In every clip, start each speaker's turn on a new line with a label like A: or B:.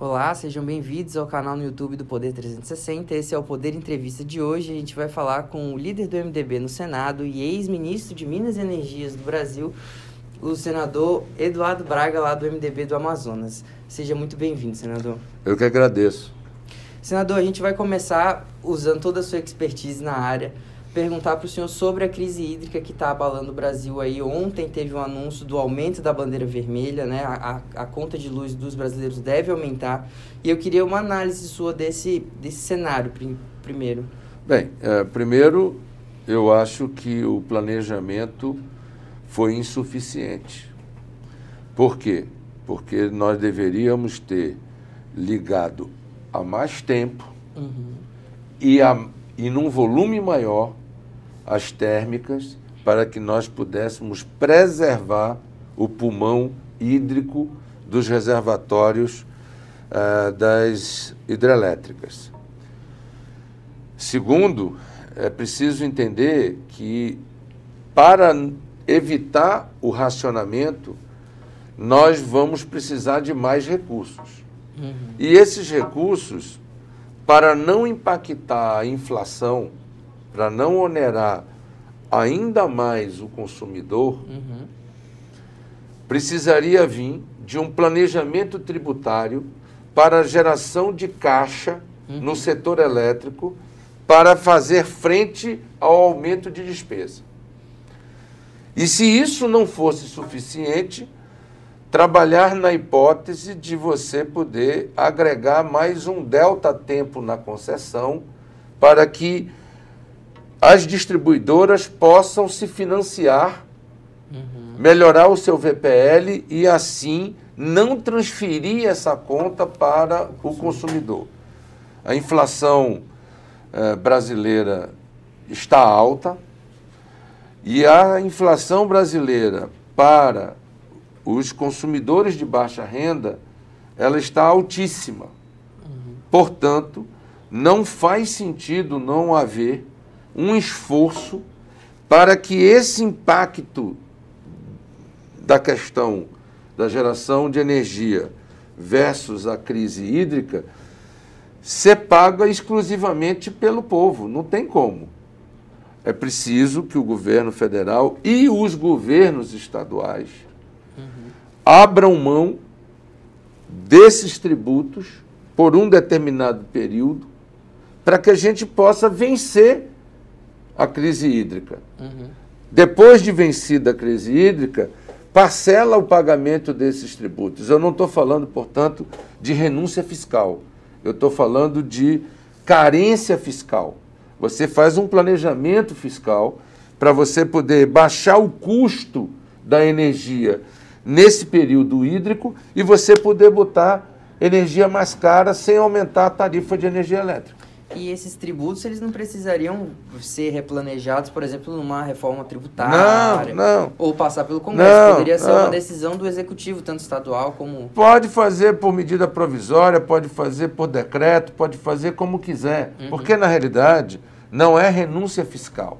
A: Olá, sejam bem-vindos ao canal no YouTube do Poder 360. Esse é o Poder Entrevista de hoje. A gente vai falar com o líder do MDB no Senado e ex-ministro de Minas e Energias do Brasil, o senador Eduardo Braga, lá do MDB do Amazonas. Seja muito bem-vindo, senador.
B: Eu que agradeço.
A: Senador, a gente vai começar usando toda a sua expertise na área perguntar para o senhor sobre a crise hídrica que está abalando o Brasil aí. Ontem teve um anúncio do aumento da bandeira vermelha, né? A, a, conta de luz dos brasileiros deve aumentar. E eu queria uma análise sua desse, desse cenário primeiro.
B: Bem, é, primeiro eu acho que o planejamento foi insuficiente. Por quê? Porque nós deveríamos ter ligado há mais tempo uhum. e, a, e num volume maior as térmicas para que nós pudéssemos preservar o pulmão hídrico dos reservatórios uh, das hidrelétricas. Segundo, é preciso entender que para evitar o racionamento, nós vamos precisar de mais recursos. Uhum. E esses recursos, para não impactar a inflação, para não onerar ainda mais o consumidor, uhum. precisaria vir de um planejamento tributário para a geração de caixa uhum. no setor elétrico para fazer frente ao aumento de despesa. E se isso não fosse suficiente, trabalhar na hipótese de você poder agregar mais um delta tempo na concessão para que as distribuidoras possam se financiar, uhum. melhorar o seu VPL e assim não transferir essa conta para o consumidor. A inflação eh, brasileira está alta e a inflação brasileira para os consumidores de baixa renda ela está altíssima. Uhum. Portanto, não faz sentido não haver um esforço para que esse impacto da questão da geração de energia versus a crise hídrica ser paga exclusivamente pelo povo. Não tem como. É preciso que o governo federal e os governos estaduais uhum. abram mão desses tributos por um determinado período para que a gente possa vencer a crise hídrica. Uhum. Depois de vencida a crise hídrica, parcela o pagamento desses tributos. Eu não estou falando, portanto, de renúncia fiscal. Eu estou falando de carência fiscal. Você faz um planejamento fiscal para você poder baixar o custo da energia nesse período hídrico e você poder botar energia mais cara sem aumentar a tarifa de energia elétrica.
A: E esses tributos, eles não precisariam ser replanejados, por exemplo, numa reforma tributária?
B: Não, não.
A: Ou passar pelo Congresso? Não, Poderia ser não. uma decisão do Executivo, tanto estadual como...
B: Pode fazer por medida provisória, pode fazer por decreto, pode fazer como quiser. Uhum. Porque, na realidade, não é renúncia fiscal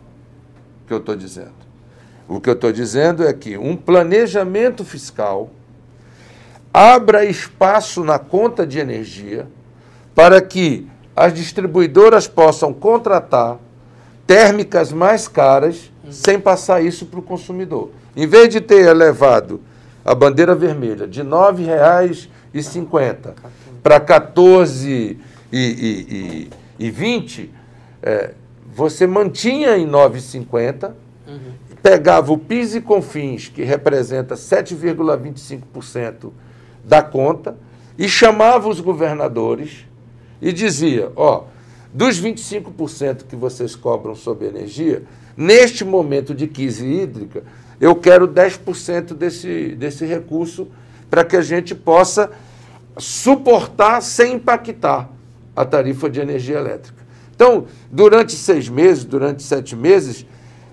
B: que eu estou dizendo. O que eu estou dizendo é que um planejamento fiscal abra espaço na conta de energia para que as distribuidoras possam contratar térmicas mais caras uhum. sem passar isso para o consumidor. Em vez de ter elevado a bandeira vermelha de R$ 9,50 para R$ 14,20, é, você mantinha em R$ 9,50, uhum. pegava o PIS e CONFINS, que representa 7,25% da conta, e chamava os governadores e dizia: ó, dos 25% que vocês cobram sobre energia, neste momento de crise hídrica, eu quero 10% desse, desse recurso para que a gente possa suportar sem impactar a tarifa de energia elétrica. Então, durante seis meses, durante sete meses,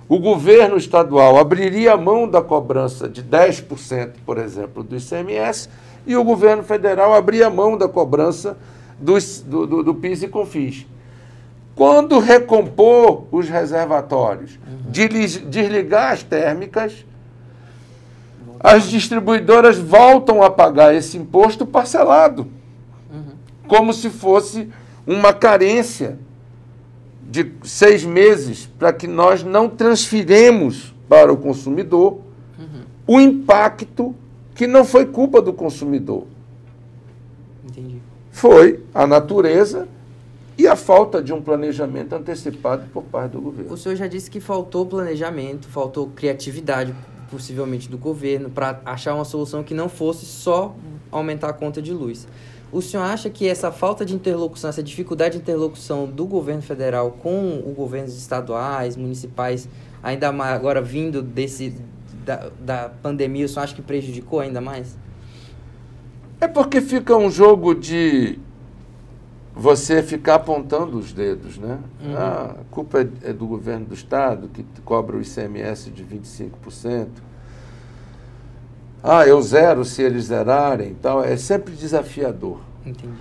B: o governo estadual abriria a mão da cobrança de 10%, por exemplo, do ICMS, e o governo federal abria a mão da cobrança dos, do, do, do PIS e COFINS. Quando recompor os reservatórios, uhum. desligar as térmicas, as distribuidoras voltam a pagar esse imposto parcelado. Uhum. como se fosse uma carência de seis meses para que nós não transfiremos para o consumidor uhum. o impacto que não foi culpa do consumidor. Foi a natureza e a falta de um planejamento antecipado por parte do governo.
A: O senhor já disse que faltou planejamento, faltou criatividade, possivelmente, do governo, para achar uma solução que não fosse só aumentar a conta de luz. O senhor acha que essa falta de interlocução, essa dificuldade de interlocução do governo federal com os governos estaduais, municipais, ainda mais agora vindo desse da, da pandemia, o senhor acha que prejudicou ainda mais?
B: É porque fica um jogo de você ficar apontando os dedos, né? Uhum. Ah, a culpa é, é do governo do estado que cobra o ICMS de 25%. Ah, eu zero se eles zerarem, tal. É sempre desafiador. Entendi.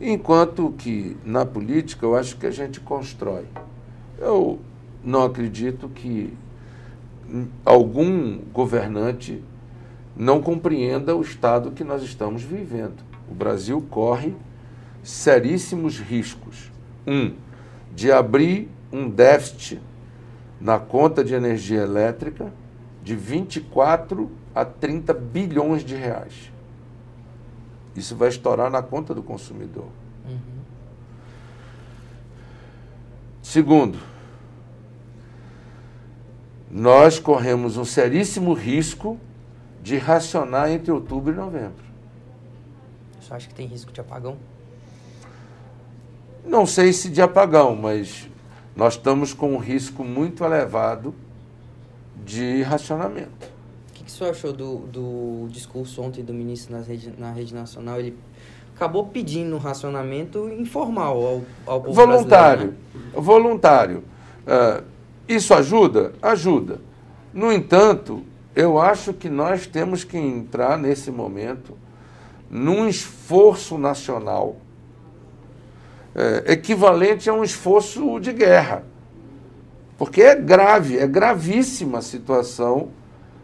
B: Enquanto que na política eu acho que a gente constrói. Eu não acredito que algum governante não compreenda o estado que nós estamos vivendo. O Brasil corre seríssimos riscos. Um, de abrir um déficit na conta de energia elétrica de 24 a 30 bilhões de reais. Isso vai estourar na conta do consumidor. Uhum. Segundo, nós corremos um seríssimo risco de racionar entre outubro e novembro.
A: Você acha que tem risco de apagão?
B: Não sei se de apagão, mas nós estamos com um risco muito elevado de racionamento.
A: O que, que o senhor achou do, do discurso ontem do ministro na rede, na rede nacional? Ele acabou pedindo um racionamento informal ao, ao povo
B: Voluntário.
A: Né?
B: Voluntário. Uh, isso ajuda? Ajuda. No entanto, eu acho que nós temos que entrar nesse momento num esforço nacional é, equivalente a um esforço de guerra. Porque é grave, é gravíssima a situação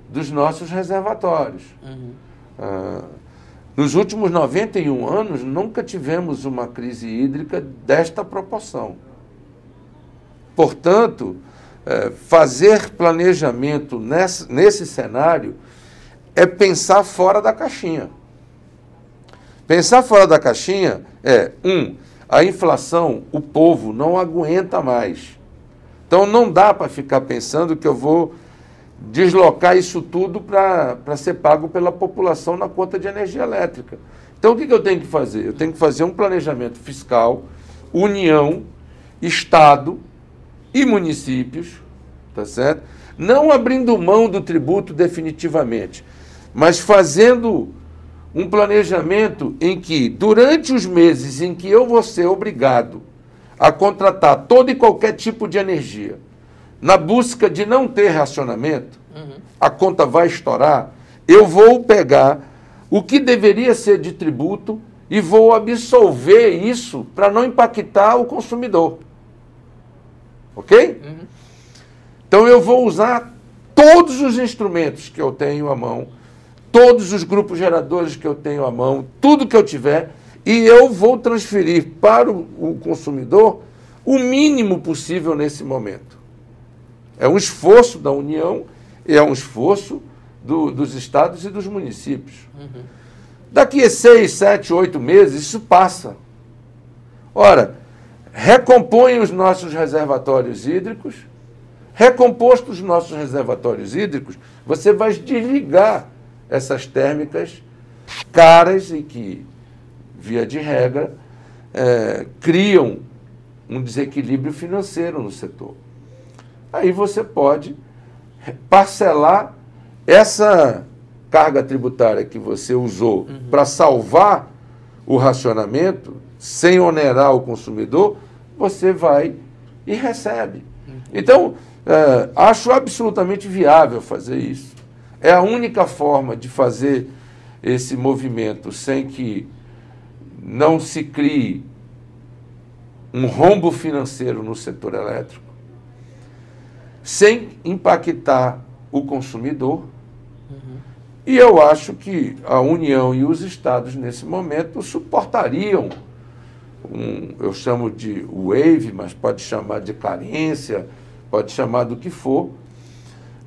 B: dos nossos reservatórios. Uhum. Ah, nos últimos 91 anos, nunca tivemos uma crise hídrica desta proporção. Portanto, é, fazer planejamento nesse, nesse cenário é pensar fora da caixinha. Pensar fora da caixinha é, um, a inflação, o povo não aguenta mais. Então não dá para ficar pensando que eu vou deslocar isso tudo para ser pago pela população na conta de energia elétrica. Então o que, que eu tenho que fazer? Eu tenho que fazer um planejamento fiscal, União, Estado e municípios, tá certo? Não abrindo mão do tributo definitivamente, mas fazendo um planejamento em que, durante os meses em que eu vou ser obrigado a contratar todo e qualquer tipo de energia, na busca de não ter racionamento, uhum. a conta vai estourar, eu vou pegar o que deveria ser de tributo e vou absolver isso para não impactar o consumidor. Ok? Uhum. Então eu vou usar todos os instrumentos que eu tenho à mão, todos os grupos geradores que eu tenho à mão, tudo que eu tiver, e eu vou transferir para o, consumidor o mínimo possível nesse momento. É um esforço da União e é um esforço do, dos estados e dos municípios. Uhum. Daqui a seis, sete, oito meses, isso passa. Ora, recompõe os nossos reservatórios hídricos. Recompostos os nossos reservatórios hídricos, você vai desligar essas térmicas caras e que via de regra, é, criam um desequilíbrio financeiro no setor. Aí você pode parcelar essa carga tributária que você usou uhum. para salvar o racionamento, sem onerar o consumidor, você vai e recebe. Então, é, acho absolutamente viável fazer isso. É a única forma de fazer esse movimento sem que não se crie um rombo financeiro no setor elétrico, sem impactar o consumidor. Uhum. E eu acho que a União e os estados, nesse momento, suportariam um, eu chamo de wave, mas pode chamar de carência, pode chamar do que for,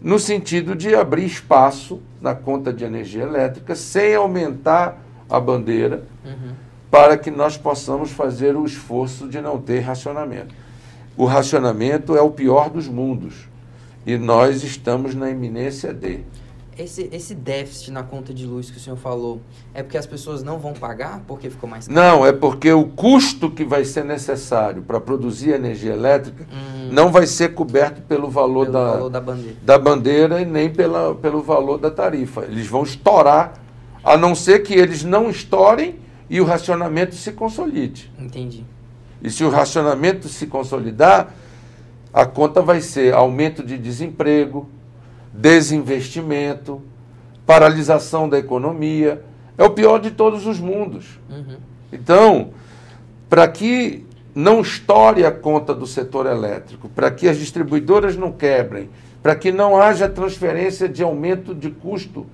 B: no sentido de abrir espaço na conta de energia elétrica sem aumentar a bandeira uhum. para que nós possamos fazer o esforço de não ter racionamento. O racionamento é o pior dos mundos e nós estamos na iminência de.
A: Esse, esse déficit na conta de luz que o senhor falou, é porque as pessoas não vão pagar porque ficou mais
B: caro? Não, é porque o custo que vai ser necessário para produzir energia elétrica hum. não vai ser coberto pelo valor, pelo da,
A: valor da, bandeira.
B: da bandeira e nem pela, pelo valor da tarifa. Eles vão estourar, a não ser que eles não estourem e o racionamento se consolide.
A: Entendi.
B: E se o racionamento se consolidar, a conta vai ser aumento de desemprego, desinvestimento, paralisação da economia. É o pior de todos os mundos. Uhum. Então, para que não estoure a conta do setor elétrico, para que as distribuidoras não quebrem, para que não haja transferência de aumento de custo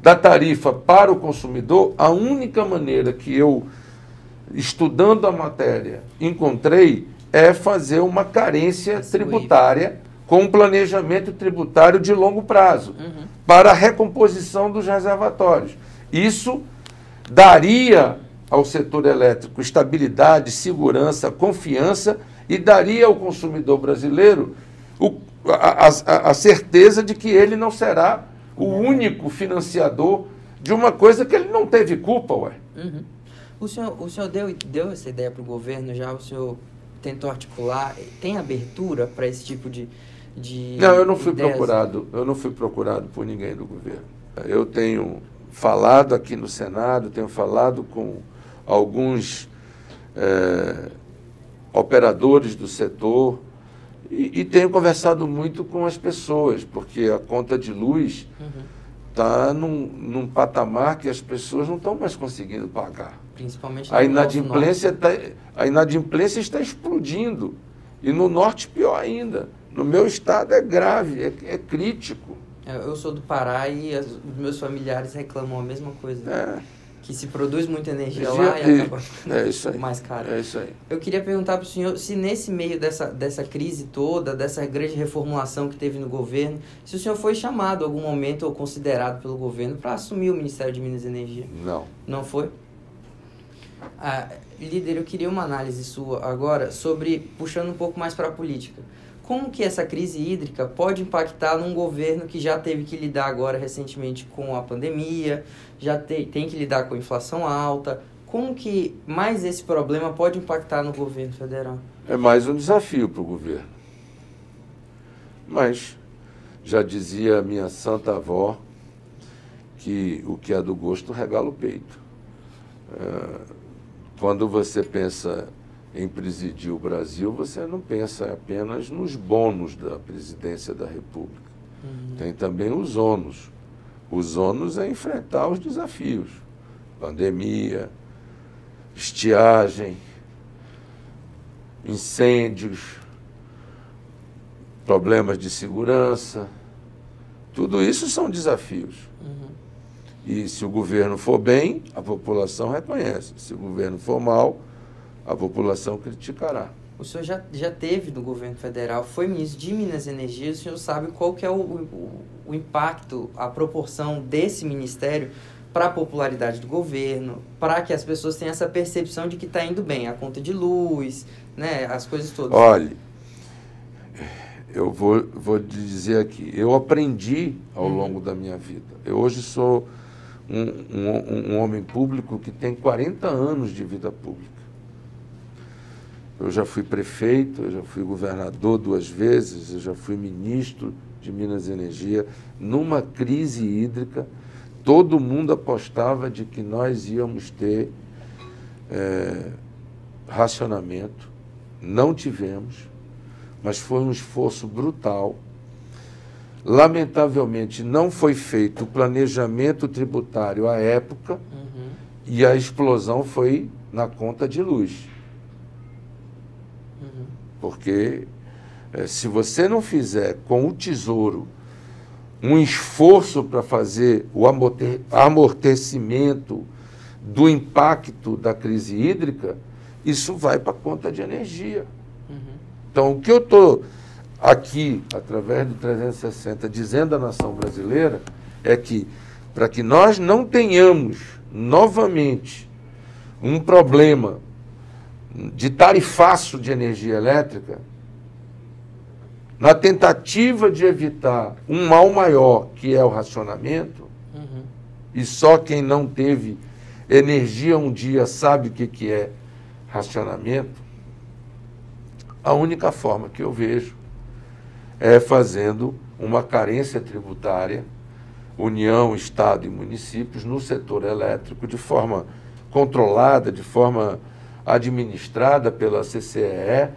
B: da tarifa para o consumidor, a única maneira que eu, estudando a matéria, encontrei é fazer uma carência tributária com um planejamento tributário de longo prazo uhum. para a recomposição dos reservatórios. Isso daria ao setor elétrico estabilidade, segurança, confiança e daria ao consumidor brasileiro o, a, a, a, certeza de que ele não será o único financiador de uma coisa que ele não teve culpa, ué.
A: Uhum. O senhor, o senhor deu, deu essa ideia para o governo já? O senhor tentou articular? Tem abertura para esse tipo de, de
B: Não, eu não fui ideias? procurado, eu não fui procurado por ninguém do governo. Eu tenho falado aqui no Senado, tenho falado com alguns é, operadores do setor e, e, tenho conversado muito com as pessoas, porque a conta de luz está uhum. num, num patamar que as pessoas não estão mais conseguindo pagar.
A: Principalmente
B: a inadimplência, tá, a inadimplência está explodindo. E no norte, pior ainda. No meu estado é grave, é, é crítico.
A: É, eu sou do Pará e as, os meus familiares reclamam a mesma coisa.
B: É.
A: Que se produz muita energia lá e, e acaba
B: é isso aí.
A: mais caro.
B: É isso aí.
A: Eu queria perguntar para o senhor se nesse meio dessa, dessa crise toda, dessa grande reformulação que teve no governo, se o senhor foi chamado em algum momento ou considerado pelo governo para assumir o Ministério de Minas e Energia.
B: Não.
A: Não foi? Ah, líder, eu queria uma análise sua agora sobre, puxando um pouco mais para a política. Como que essa crise hídrica pode impactar num governo que já teve que lidar agora recentemente com a pandemia, já te, tem que lidar com a inflação alta? Como que mais esse problema pode impactar no governo federal?
B: É mais um desafio para o governo. Mas já dizia minha santa avó que o que é do gosto regala o peito. É quando você pensa em presidir o Brasil, você não pensa apenas nos bônus da presidência da República. Uhum. Tem também os ônus. Os ônus é enfrentar os desafios. Pandemia, estiagem, incêndios, problemas de segurança. Tudo isso são desafios. Uhum. E se o governo for bem, a população reconhece. Se o governo for mal, a população criticará.
A: O senhor já, já teve no governo federal, foi ministro de Minas e Energia, o senhor sabe qual que é o, o, o impacto, a proporção desse ministério para a popularidade do governo, para que as pessoas tenham essa percepção de que está indo bem, a conta de luz, né, as coisas todas.
B: Olhe, eu vou, vou dizer aqui, eu aprendi ao uhum. longo da minha vida. Eu hoje sou um, um, um homem público que tem 40 anos de vida pública. Eu já fui prefeito, eu já fui governador duas vezes, eu já fui ministro de Minas e Energia. Numa crise hídrica, todo mundo apostava de que nós íamos ter é, racionamento. Não tivemos, mas foi um esforço brutal Lamentavelmente, não foi feito o planejamento tributário à época uhum. e a explosão foi na conta de luz. Porque é, se você não fizer com o tesouro um esforço para fazer o amortecimento do impacto da crise hídrica, isso vai para a conta de energia. Uhum. Então, o que eu estou aqui, através do 360, dizendo à nação brasileira é que, para que nós não tenhamos novamente um problema de tarifaço de energia elétrica, na tentativa de evitar um mal maior, que é o racionamento, uhum. e só quem não teve energia um dia sabe o que, que é racionamento, a única forma que eu vejo é fazendo uma carência tributária, União, Estado e municípios, no setor elétrico, de forma controlada, de forma administrada pela CCEE,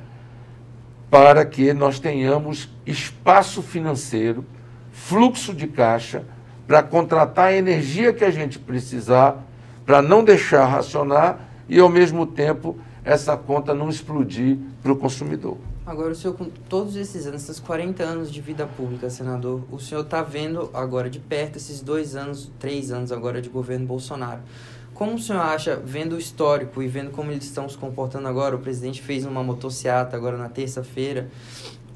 B: para que nós tenhamos espaço financeiro, fluxo de caixa, para contratar a energia que a gente precisar, para não deixar racionar e, ao mesmo tempo, essa conta não explodir para o consumidor.
A: Agora, o senhor, com todos esses anos, esses 40 anos de vida pública, senador, o senhor está vendo agora de perto esses dois anos, três anos agora de governo Bolsonaro. Como o senhor acha, vendo o histórico e vendo como eles estão se comportando agora, o presidente fez uma motociata agora na terça-feira,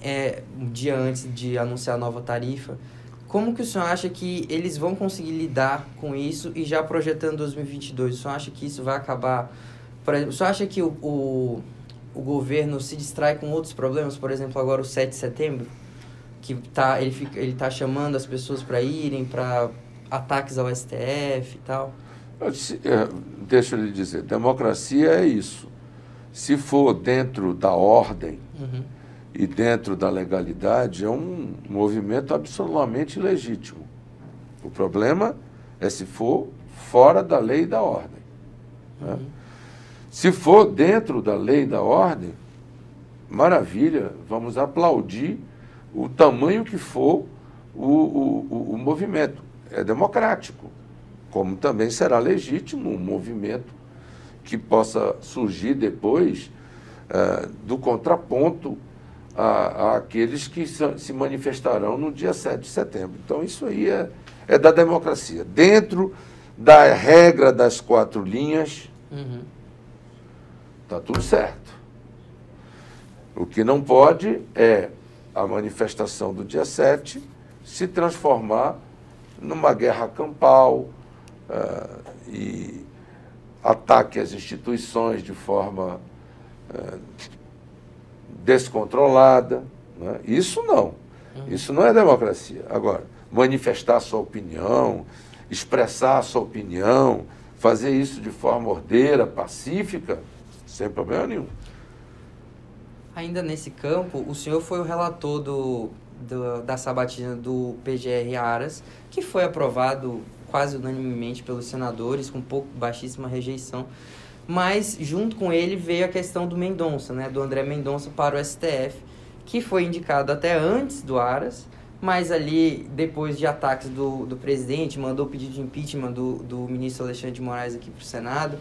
A: é, um dia antes de anunciar a nova tarifa. Como que o senhor acha que eles vão conseguir lidar com isso e já projetando 2022? O senhor acha que isso vai acabar... Por exemplo, o senhor acha que o, o, o governo se distrai com outros problemas? Por exemplo, agora o 7 de setembro, que tá, ele, fica, ele tá chamando as pessoas para irem, para ataques ao STF e tal.
B: É, deixa eu lhe dizer, democracia é isso. Se for dentro da ordem uhum. e dentro da legalidade, é um movimento absolutamente legítimo. O problema é se for fora da lei e da ordem. Né? Uhum. Se for dentro da lei e da ordem, maravilha, vamos aplaudir o tamanho que for o, o, o, o movimento. É democrático como também será legítimo um movimento que possa surgir depois uh, do contraponto a, àqueles que se manifestarão no dia 7 de setembro. Então, isso aí é, é da democracia. Dentro da regra das quatro linhas, está uhum. Tá tudo certo. O que não pode é a manifestação do dia 7 se transformar numa guerra campal, uh, e ataque às instituições de forma uh, descontrolada. Né? Isso não. Uhum. Isso não é democracia. Agora, manifestar sua opinião, expressar sua opinião, fazer isso de forma ordeira, pacífica, sem problema nenhum.
A: Ainda nesse campo, o senhor foi o relator do, do, da sabatina do PGR Aras, que foi aprovado quase unanimemente pelos senadores, com pouco baixíssima rejeição. Mas junto com ele veio a questão do Mendonça, né, do André Mendonça para o STF, que foi indicado até antes do Aras, mas ali, depois de ataques do, do presidente, mandou o pedido de impeachment do, do ministro Alexandre de Moraes aqui para o Senado,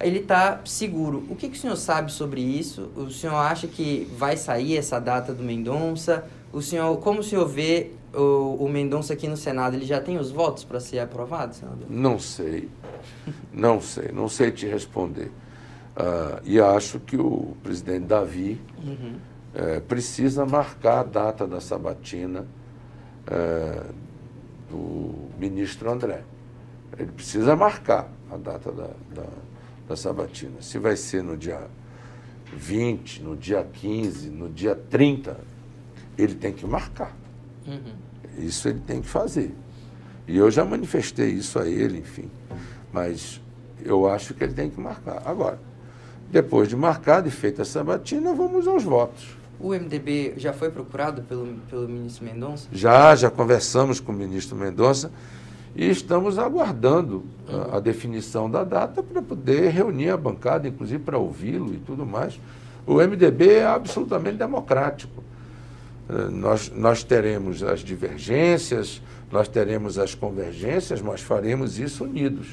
A: ele está seguro. O que, que o senhor sabe sobre isso? O senhor acha que vai sair essa data do Mendonça? O senhor, como o senhor vê o, o Mendonça aqui no Senado, ele já tem os votos para ser aprovado, senador?
B: Não sei. Não sei. Não sei te responder. Uh, e acho que o presidente Davi uhum. uh, precisa marcar a data da sabatina uh, do ministro André. Ele precisa marcar a data da, da, da sabatina. Se vai ser no dia 20, no dia 15, no dia 30, ele tem que marcar. Uhum. Isso ele tem que fazer. E eu já manifestei isso a ele, enfim. Mas eu acho que ele tem que marcar. Agora, depois de marcado e feita essa batina, vamos aos votos.
A: O MDB já foi procurado pelo, pelo ministro Mendonça?
B: Já, já conversamos com o ministro Mendonça e estamos aguardando a, a definição da data para poder reunir a bancada, inclusive para ouvi-lo e tudo mais. O MDB é absolutamente democrático. Eh, nós, nós teremos as divergências, nós teremos as convergências, mas faremos isso unidos.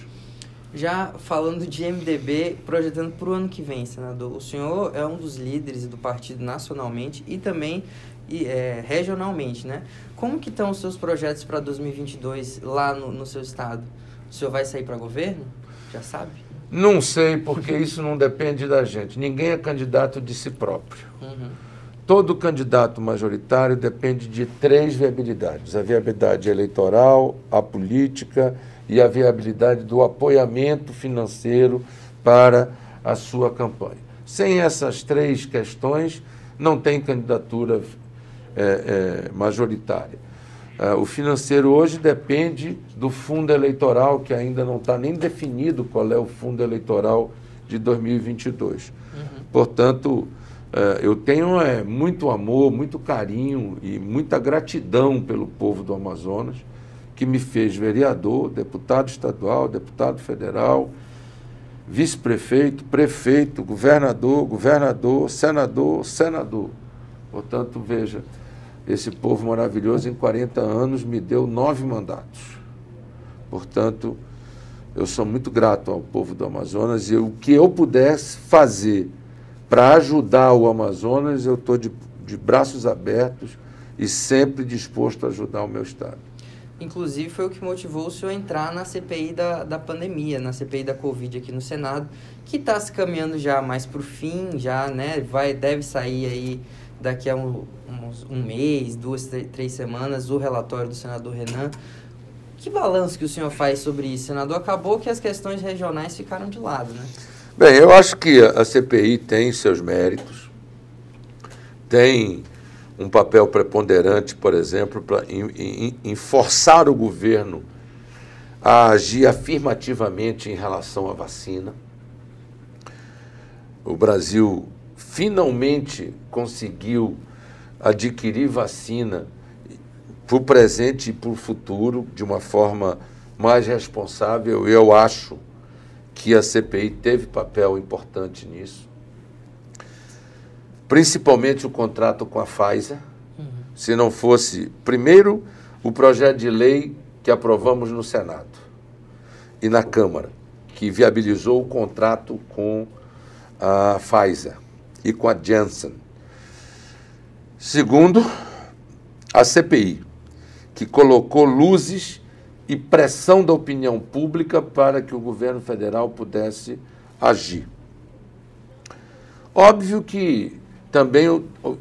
A: Já falando de MDB, projetando para o ano que vem, senador, o senhor é um dos líderes do partido nacionalmente e também e, é, regionalmente, né? Como que estão os seus projetos para 2022 lá no, no seu estado? O senhor vai sair para governo? Já sabe?
B: Não sei, porque isso não depende da gente. Ninguém é candidato de si próprio. Uhum. Todo candidato majoritário depende de três viabilidades: a viabilidade eleitoral, a política e a viabilidade do apoiamento financeiro para a sua campanha. Sem essas três questões, não tem candidatura é, é, majoritária. É, o financeiro hoje depende do fundo eleitoral, que ainda não está nem definido qual é o fundo eleitoral de 2022. Uhum. Portanto, eu tenho é, muito amor, muito carinho e muita gratidão pelo povo do Amazonas, que me fez vereador, deputado estadual, deputado federal, vice-prefeito, prefeito, governador, governador, senador, senador. Portanto, veja, esse povo maravilhoso em 40 anos me deu nove mandatos. Portanto, eu sou muito grato ao povo do Amazonas e o que eu pudesse fazer para ajudar o Amazonas, eu estou de, de braços abertos e sempre disposto a ajudar o meu Estado.
A: Inclusive foi o que motivou o senhor a entrar na CPI da, da pandemia, na CPI da Covid aqui no Senado, que está se caminhando já mais para o fim, já, né? Vai, deve sair aí daqui a um, uns, um mês, duas, três semanas, o relatório do senador Renan. Que balanço que o senhor faz sobre isso, senador? Acabou que as questões regionais ficaram de lado, né?
B: Bem, eu acho que a CPI tem seus méritos, tem um papel preponderante, por exemplo, pra, em, em, em forçar o governo a agir afirmativamente em relação à vacina. O Brasil finalmente conseguiu adquirir vacina para o presente e para o futuro de uma forma mais responsável. Eu acho que a CPI teve papel importante nisso. Principalmente o contrato com a Pfizer. Uhum. Se não fosse, primeiro, o projeto de lei que aprovamos no Senado e na Câmara, que viabilizou o contrato com a Pfizer e com a Janssen. Segundo, a CPI, que colocou luzes e pressão da opinião pública para que o governo federal pudesse agir. Óbvio que também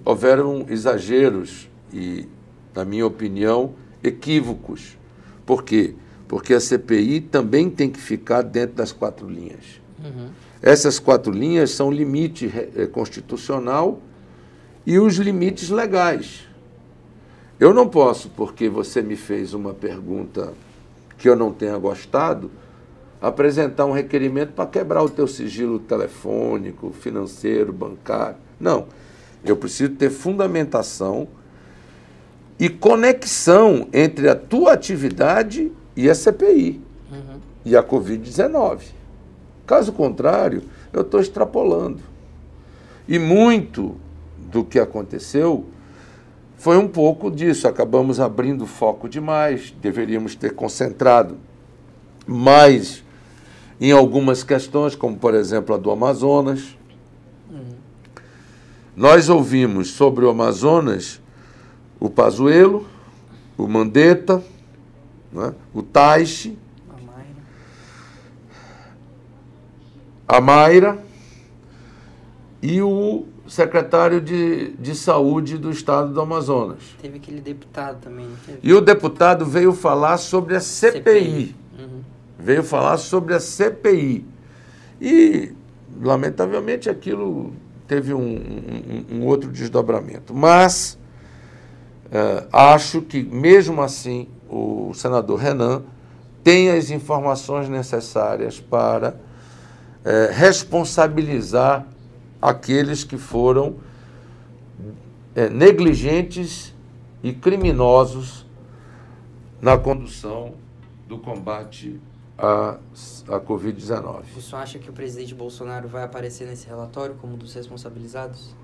B: houveram exageros e, na minha opinião, equívocos. Por quê? Porque a CPI também tem que ficar dentro das quatro linhas. Uhum. Essas quatro linhas são o limite eh, constitucional e os limites legais. Eu não posso, porque você me fez uma pergunta que eu não tenha gostado, apresentar um requerimento para quebrar o teu sigilo telefônico, financeiro, bancário. Não. Eu preciso ter fundamentação e conexão entre a tua atividade e a CPI uhum. e a Covid-19. Caso contrário, eu estou extrapolando. E muito do que aconteceu foi um pouco disso. Acabamos abrindo foco demais, deveríamos ter concentrado mais em algumas questões, como por exemplo a do Amazonas. Uhum. Nós ouvimos sobre o Amazonas o Pazuelo, o Mandetta, né, o Taixe, a Mayra e o secretário de, de Saúde do Estado do Amazonas.
A: Teve aquele deputado também.
B: E o deputado veio falar sobre a CPI. CPI. Uhum. Veio falar sobre a CPI. E, lamentavelmente, aquilo teve um, um, um outro desdobramento. Mas, uh, acho que, mesmo assim, o senador Renan tem as informações necessárias para uh, responsabilizar aqueles que foram é, negligentes e criminosos na condução do combate à, à Covid-19.
A: Você acha que o presidente Bolsonaro vai aparecer nesse relatório como um dos responsabilizados?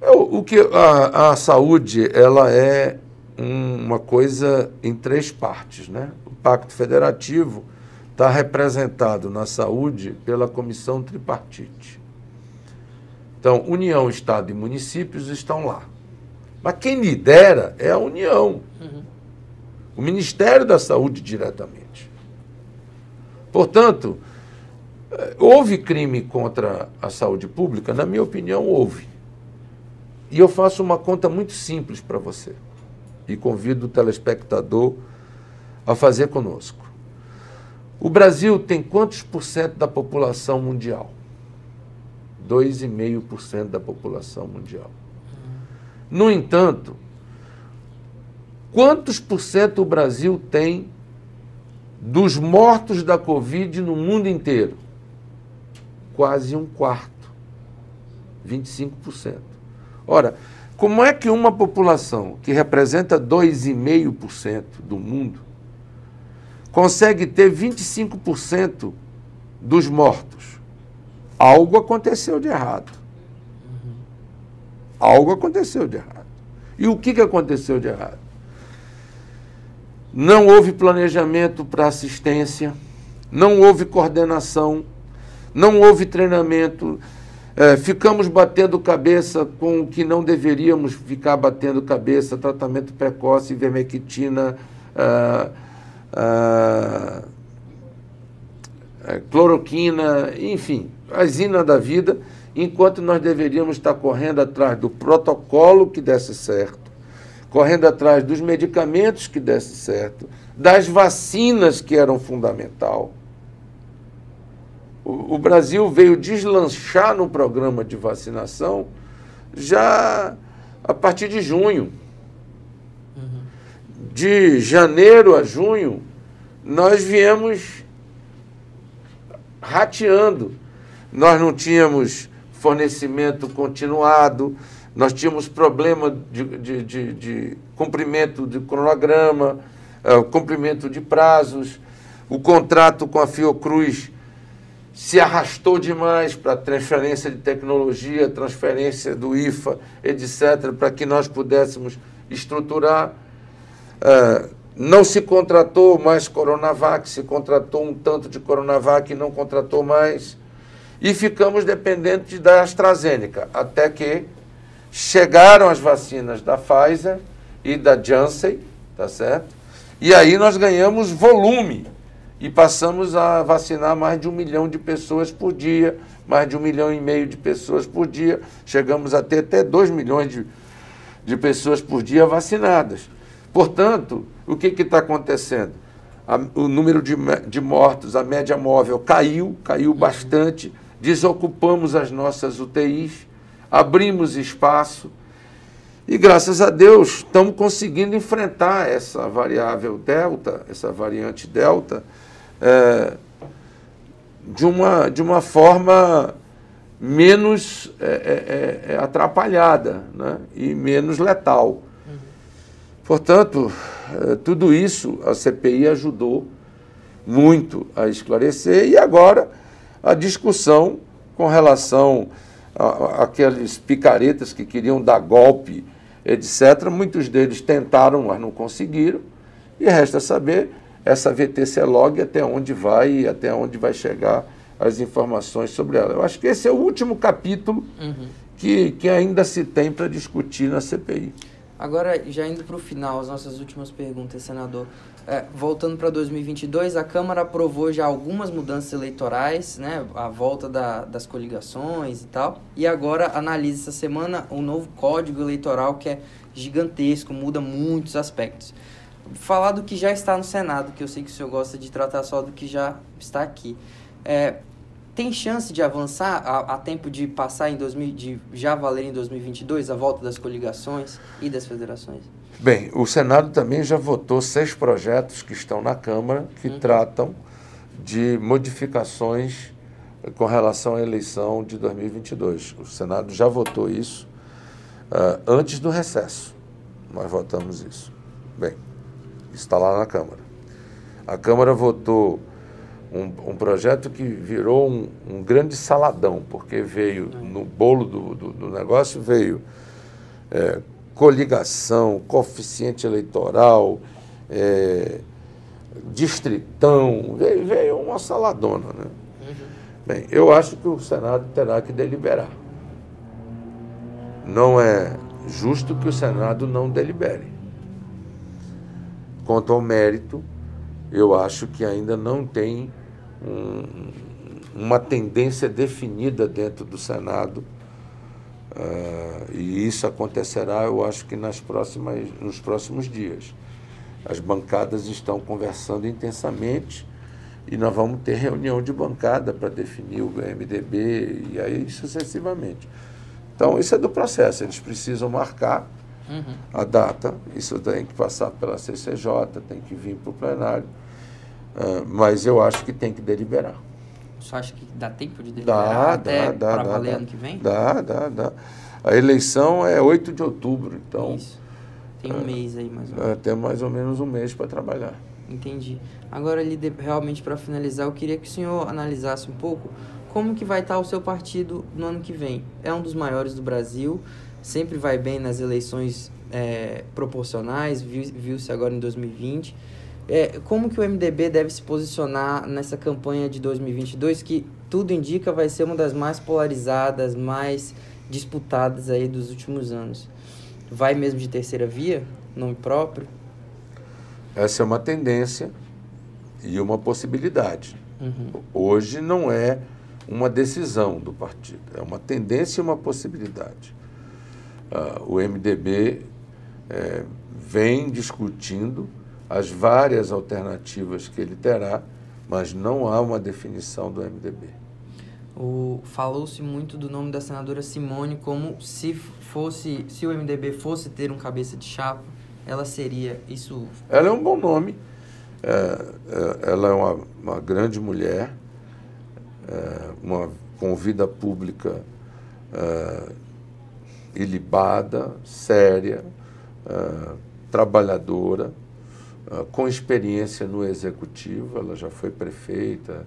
B: Eu, o que a, a saúde ela é um, uma coisa em três partes, né? O Pacto Federativo está representado na saúde pela Comissão Tripartite. Então, União, Estado e municípios estão lá. Mas quem lidera é a União. Uhum. O Ministério da Saúde diretamente. Portanto, Houve crime contra a saúde pública? Na minha opinião, houve. E eu faço uma conta muito simples para você. E convido o telespectador a fazer conosco. O Brasil tem quantos por cento da população mundial? 2,5% da população mundial. No entanto, quantos por cento o Brasil tem dos mortos da Covid no mundo inteiro? Quase um quarto. 25%. Ora, como é que uma população que representa 2,5% do mundo consegue ter 25% dos mortos? Algo aconteceu de errado. Algo aconteceu de errado. E o que, que aconteceu de errado? Não houve planejamento para assistência, não houve coordenação, não houve treinamento. É, ficamos batendo cabeça com o que não deveríamos ficar batendo cabeça, tratamento precoce, ivermectina, ah, ah, cloroquina, enfim, a zina da vida, enquanto nós deveríamos estar correndo atrás do protocolo que desse certo, correndo atrás dos medicamentos que desse certo, das vacinas que eram fundamental. O, o Brasil veio deslanchar no programa de vacinação já a partir de junho. De janeiro a junho, nós viemos rateando. Nós não tínhamos fornecimento continuado, nós tínhamos problema de, de, de, de cumprimento de cronograma, uh, cumprimento de prazos, o contrato com a Fiocruz se arrastou demais para transferência de tecnologia, transferência do IFA, etc., para que nós pudéssemos estruturar. Uh, não se contratou mais Coronavac, se contratou um tanto de Coronavac e não contratou mais. E ficamos dependentes da AstraZeneca, até que chegaram as vacinas da Pfizer e da Janssen, tá certo? E aí nós ganhamos volume e passamos a vacinar mais de um milhão de pessoas por dia, mais de um milhão e meio de pessoas por dia. Chegamos a ter até dois milhões de, de pessoas por dia vacinadas. Portanto, o que está acontecendo? A, o número de, de mortos, a média móvel caiu, caiu bastante, desocupamos as nossas UTIs, abrimos espaço e, graças a Deus, estamos conseguindo enfrentar essa variável delta, essa variante delta, é, de, uma, de uma forma menos é, é, é atrapalhada né? e menos letal. Portanto, eh, tudo isso a CPI ajudou muito a esclarecer e agora a discussão com relação àqueles picaretas que queriam dar golpe, etc. Muitos deles tentaram, mas não conseguiram. E resta saber essa VTC log até onde vai e até onde vai chegar as informações sobre ela. Eu acho que esse é o último capítulo uhum. que, que ainda se tem para discutir na CPI.
A: Agora, já indo para o final, as nossas últimas perguntas, senador. É, voltando para 2022, a Câmara aprovou já algumas mudanças eleitorais, né, a volta da, das coligações e tal, e agora analisa essa semana um novo código eleitoral que é gigantesco, muda muitos aspectos. Falar do que já está no Senado, que eu sei que o senhor gosta de tratar só do que já está aqui. É, tem chance de avançar a, a, tempo de passar em 2000, de já valer em 2022 a volta das coligações e das federações?
B: Bem, o Senado também já votou seis projetos que estão na Câmara que uhum. tratam de modificações com relação à eleição de 2022. O Senado já votou isso uh, antes do recesso. Nós votamos isso. Bem, está lá na Câmara. A Câmara votou um, um projeto que virou um, um, grande saladão, porque veio no bolo do, do, do negócio, veio é, coligação, coeficiente eleitoral, é, distritão, veio, veio uma saladona. Né? Uhum. Bem, eu acho que o Senado terá que deliberar. Não é justo que o Senado não delibere. Quanto ao mérito, eu acho que ainda não tem um, uma tendência definida dentro do Senado. Uh, e isso acontecerá, eu acho que nas próximas, nos próximos dias. As bancadas estão conversando intensamente e nós vamos ter reunião de bancada para definir o MDB e aí sucessivamente. Então, isso é do processo, eles precisam marcar uhum. a data, isso tem que passar pela CCJ, tem que vir para o plenário, uh, mas eu acho que tem que deliberar.
A: Você acha que dá tempo de deliberar dá, até para valer
B: dá,
A: ano que vem?
B: Dá, dá, dá. A eleição é 8 de outubro, então...
A: Isso. Tem um uh, mês aí, mais ou
B: menos. Uh, tem mais ou menos um mês para trabalhar.
A: Entendi. Agora, realmente, para finalizar, eu queria que o senhor analisasse um pouco como que vai estar o seu partido no ano que vem. É um dos maiores do Brasil, sempre vai bem nas eleições é, proporcionais, viu-se agora em 2020. É, como que o MDB deve se posicionar nessa campanha de 2022, que tudo indica vai ser uma das mais polarizadas, mais disputadas aí dos últimos anos? Vai mesmo de terceira via, nome próprio?
B: Essa é uma tendência e uma possibilidade. Uhum. Hoje não é uma decisão do partido, é uma tendência e uma possibilidade. Uh, o MDB é, vem discutindo as várias alternativas que ele terá, mas não há uma definição do MDB.
A: Falou-se muito do nome da senadora Simone como se fosse, se o MDB fosse ter um cabeça de chapa, ela seria isso?
B: Ela é um bom nome. É, é, ela é uma, uma grande mulher, é, uma com vida pública é, ilibada, séria, é, trabalhadora, com experiência no executivo. Ela já foi prefeita,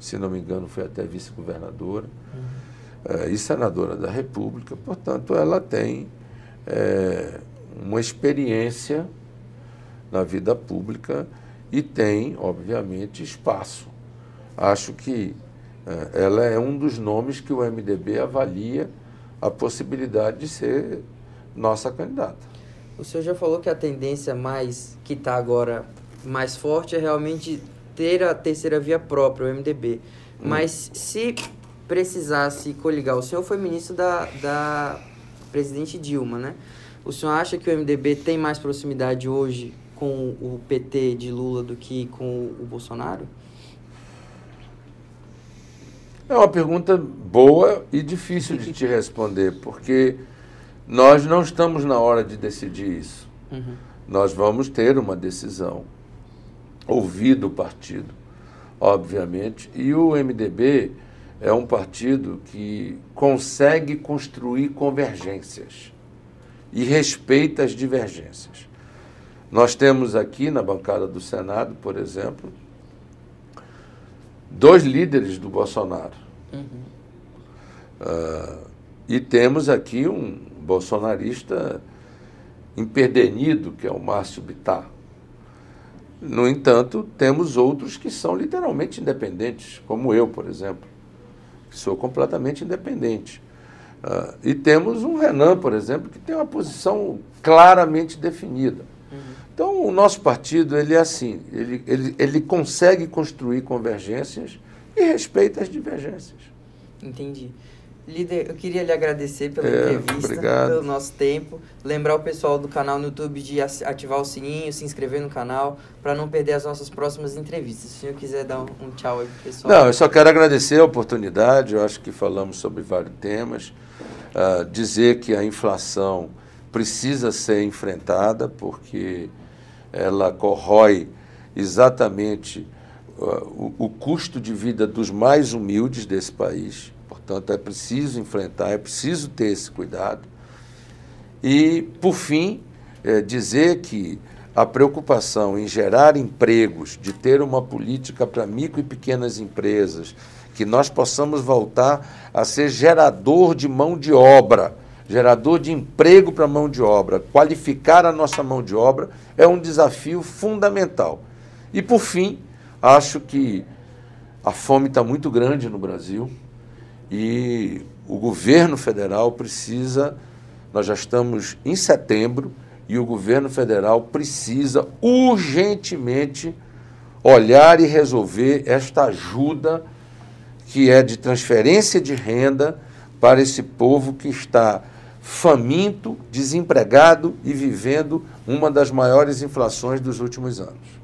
B: se não me engano, foi até vice-governadora uhum. e senadora da República. Portanto, ela tem uma experiência na vida pública e tem, obviamente, espaço. Acho que é, ela é um dos nomes que o MDB avalia a possibilidade de ser nossa candidata.
A: O senhor já falou que a tendência mais que está agora mais forte é realmente ter a terceira via própria, o MDB. Hum. Mas se precisasse coligar, o senhor foi ministro da, da presidente Dilma, né? O senhor acha que o MDB tem mais proximidade hoje com o PT de Lula do que com o Bolsonaro?
B: É uma pergunta boa e difícil de te responder, porque nós não estamos na hora de decidir isso. Uhum. Nós vamos ter uma decisão, ouvido o partido, obviamente, e o MDB é um partido que consegue construir convergências e respeita as divergências. Nós temos aqui na bancada do Senado, por exemplo, dois líderes do Bolsonaro. Uhum. Uh, e temos aqui um bolsonarista empedernido, que é o Márcio Bittar. No entanto, temos outros que são literalmente independentes, como eu, por exemplo, que sou completamente independente. Uh, e temos um Renan, por exemplo, que tem uma posição claramente definida. Uhum. Então, o nosso partido, ele é assim, ele, ele, ele consegue construir convergências e respeita as divergências.
A: Entendi. Líder, eu queria lhe agradecer pela é, entrevista, obrigado. pelo nosso tempo. Lembrar o pessoal do canal no YouTube de ativar o sininho, se inscrever no canal, para não perder as nossas próximas entrevistas. Se o senhor quiser dar um, um tchau aí pro pessoal.
B: Não, eu só quero agradecer a oportunidade. Eu acho que falamos sobre vários temas. Uh, dizer que a inflação precisa ser enfrentada, porque ela corrói exatamente uh, o, o custo de vida dos mais humildes desse país. Portanto, é preciso enfrentar, é preciso ter esse cuidado. E, por fim, é, dizer que a preocupação em gerar empregos, de ter uma política para micro e pequenas empresas, que nós possamos voltar a ser gerador de mão de obra, gerador de emprego para mão de obra, qualificar a nossa mão de obra é um desafio fundamental. E por fim, acho que a fome está muito grande no Brasil e o governo federal precisa, nós já estamos em setembro, e o governo federal precisa urgentemente olhar e resolver esta ajuda que é de transferência de renda para esse povo que está faminto, desempregado e vivendo uma das maiores inflações dos últimos anos.